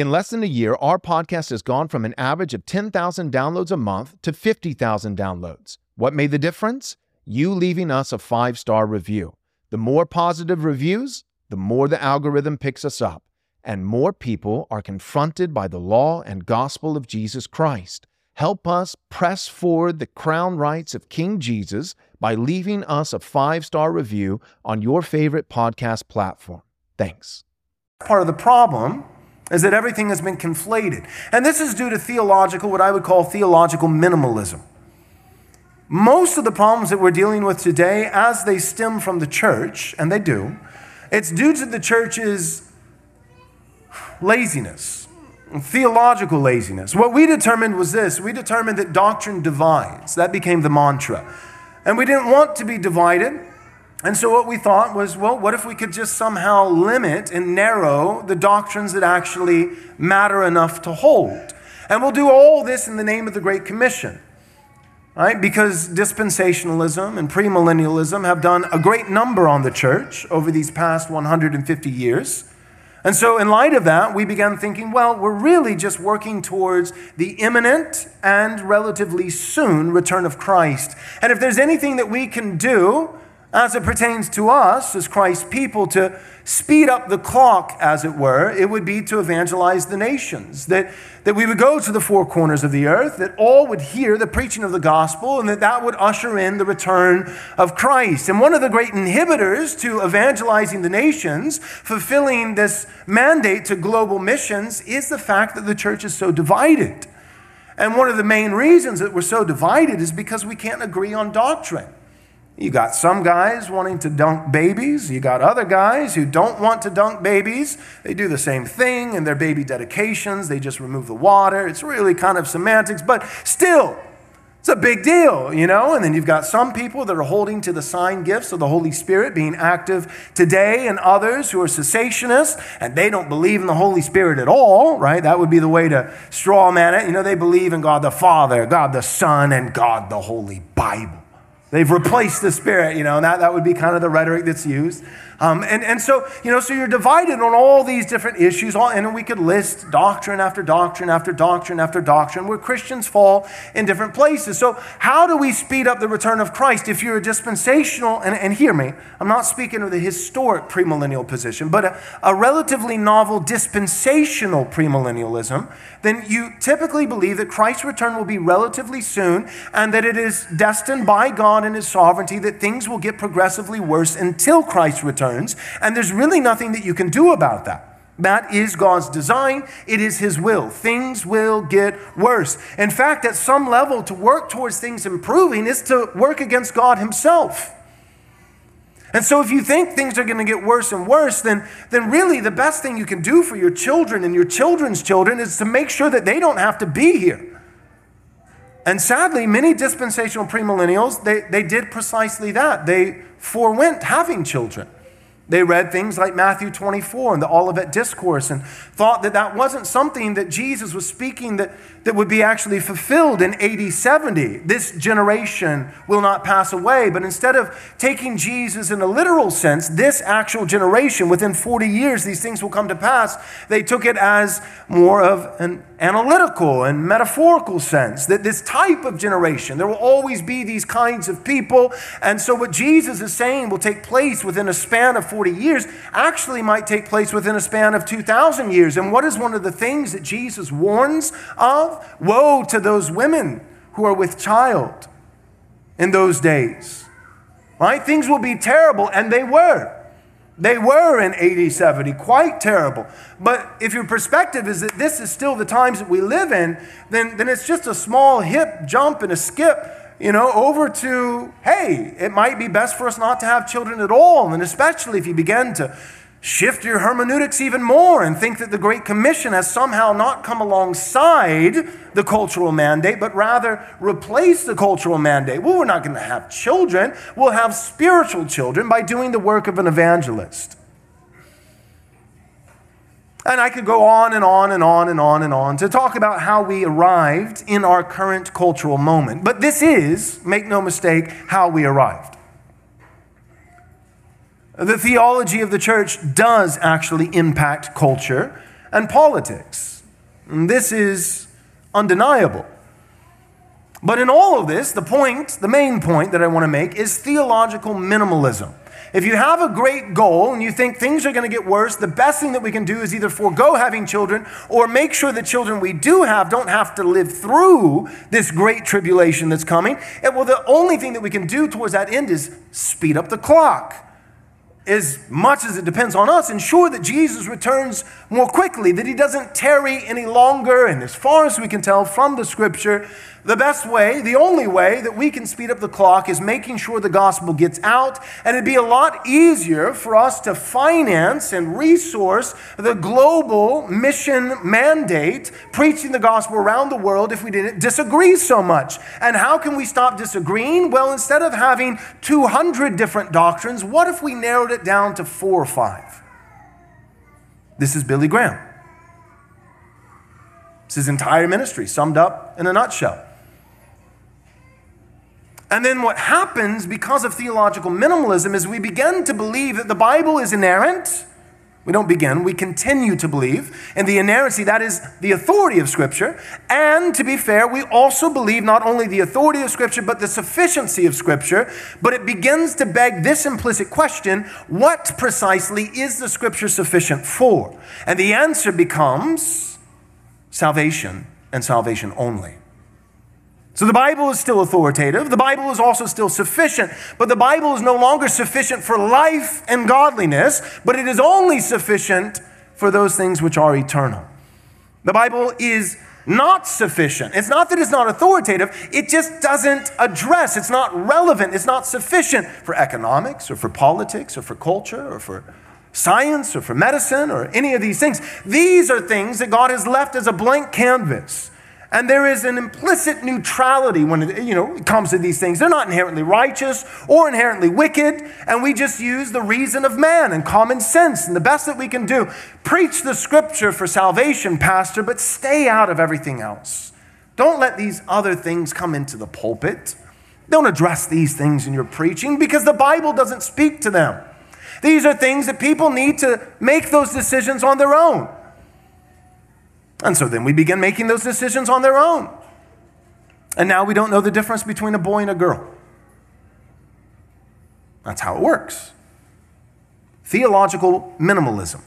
In less than a year, our podcast has gone from an average of 10,000 downloads a month to 50,000 downloads. What made the difference? You leaving us a five star review. The more positive reviews, the more the algorithm picks us up, and more people are confronted by the law and gospel of Jesus Christ. Help us press forward the crown rights of King Jesus by leaving us a five star review on your favorite podcast platform. Thanks. Part of the problem is that everything has been conflated. And this is due to theological, what I would call theological minimalism. Most of the problems that we're dealing with today, as they stem from the church, and they do, it's due to the church's laziness, theological laziness. What we determined was this we determined that doctrine divides. That became the mantra. And we didn't want to be divided. And so what we thought was, well, what if we could just somehow limit and narrow the doctrines that actually matter enough to hold? And we'll do all this in the name of the Great Commission. Right? Because dispensationalism and premillennialism have done a great number on the church over these past 150 years. And so, in light of that, we began thinking, well, we're really just working towards the imminent and relatively soon return of Christ. And if there's anything that we can do as it pertains to us as Christ's people to speed up the clock, as it were, it would be to evangelize the nations. That, that we would go to the four corners of the earth, that all would hear the preaching of the gospel, and that that would usher in the return of Christ. And one of the great inhibitors to evangelizing the nations, fulfilling this mandate to global missions, is the fact that the church is so divided. And one of the main reasons that we're so divided is because we can't agree on doctrine. You got some guys wanting to dunk babies. You got other guys who don't want to dunk babies. They do the same thing in their baby dedications. They just remove the water. It's really kind of semantics, but still, it's a big deal, you know? And then you've got some people that are holding to the sign gifts of the Holy Spirit being active today, and others who are cessationists and they don't believe in the Holy Spirit at all, right? That would be the way to straw man it. You know, they believe in God the Father, God the Son, and God the Holy Bible. They've replaced the Spirit, you know, and that, that would be kind of the rhetoric that's used. Um, and, and so, you know, so you're divided on all these different issues, all, and we could list doctrine after doctrine after doctrine after doctrine where Christians fall in different places. So, how do we speed up the return of Christ? If you're a dispensational, and, and hear me, I'm not speaking of the historic premillennial position, but a, a relatively novel dispensational premillennialism, then you typically believe that Christ's return will be relatively soon and that it is destined by God in His sovereignty that things will get progressively worse until Christ returns returns, and there's really nothing that you can do about that. That is God's design. It is His will. Things will get worse. In fact, at some level, to work towards things improving is to work against God Himself. And so, if you think things are going to get worse and worse, then, then really the best thing you can do for your children and your children's children is to make sure that they don't have to be here. And sadly, many dispensational premillennials, they, they did precisely that. They forewent having children. They read things like Matthew 24 and the Olivet Discourse and thought that that wasn't something that Jesus was speaking that, that would be actually fulfilled in AD 70. This generation will not pass away. But instead of taking Jesus in a literal sense, this actual generation, within 40 years, these things will come to pass, they took it as more of an analytical and metaphorical sense that this type of generation, there will always be these kinds of people. And so, what Jesus is saying will take place within a span of 40 years actually might take place within a span of 2,000 years. And what is one of the things that Jesus warns of? Woe to those women who are with child in those days. Right? Things will be terrible, and they were. They were in AD 70, quite terrible. But if your perspective is that this is still the times that we live in, then, then it's just a small hip jump and a skip, you know, over to, hey, it might be best for us not to have children at all. And especially if you begin to shift your hermeneutics even more and think that the Great Commission has somehow not come alongside the cultural mandate, but rather replaced the cultural mandate. Well, we're not going to have children, we'll have spiritual children by doing the work of an evangelist. And I could go on and on and on and on and on to talk about how we arrived in our current cultural moment. But this is, make no mistake, how we arrived. The theology of the church does actually impact culture. and politics. And this is undeniable. But in all of this, the point, the main point that I want to make is theological minimalism. If you have a great goal and you think things are going to get worse, the best thing that we can do is either forego having children or make sure the children we do have don't have to live through this great tribulation that's coming. And well, the only thing that we can do towards that end is speed up the clock as much as it depends on us, ensure that Jesus returns more quickly, that he doesn't tarry any longer. And as far as we can tell from the scripture, the best way, the only way that we can speed up the clock is making sure the gospel gets out. And it'd be a lot easier for us to finance and resource the global mission mandate, preaching the gospel around the world, if we didn't disagree so much. And how can we stop disagreeing? Well, instead of having 200 different doctrines, what if we narrowed it down to four or five? This is Billy Graham. It's his entire ministry summed up in a nutshell. And then what happens because of theological minimalism is we begin to believe that the Bible is inerrant. We don't begin, we continue to believe in the inerrancy, that is the authority of Scripture. And to be fair, we also believe not only the authority of Scripture, but the sufficiency of Scripture. But it begins to beg this implicit question what precisely is the Scripture sufficient for? And the answer becomes salvation and salvation only. So the Bible is still authoritative. The Bible is also still sufficient. But the Bible is no longer sufficient for life and godliness, but it is only sufficient for those things which are eternal. The Bible is not sufficient. It's not that it's not authoritative, it just doesn't address, it's not relevant, it's not sufficient for economics or for politics or for culture or for science or for medicine or any of these things. These are things that God has left as a blank canvas and there is an implicit neutrality when it, you know, it comes to these things. They're not inherently righteous or inherently wicked, and we just use the reason of man and common sense and the best that we can do. Preach the scripture for salvation, Pastor, but stay out of everything else. Don't let these other things come into the pulpit. Don't address these things in your preaching because the Bible doesn't speak to them. These are things that people need to make those decisions on their own. And so then we begin making those decisions on their own. And now we don't know the difference between a boy and a girl. That's how it works. Theological minimalism.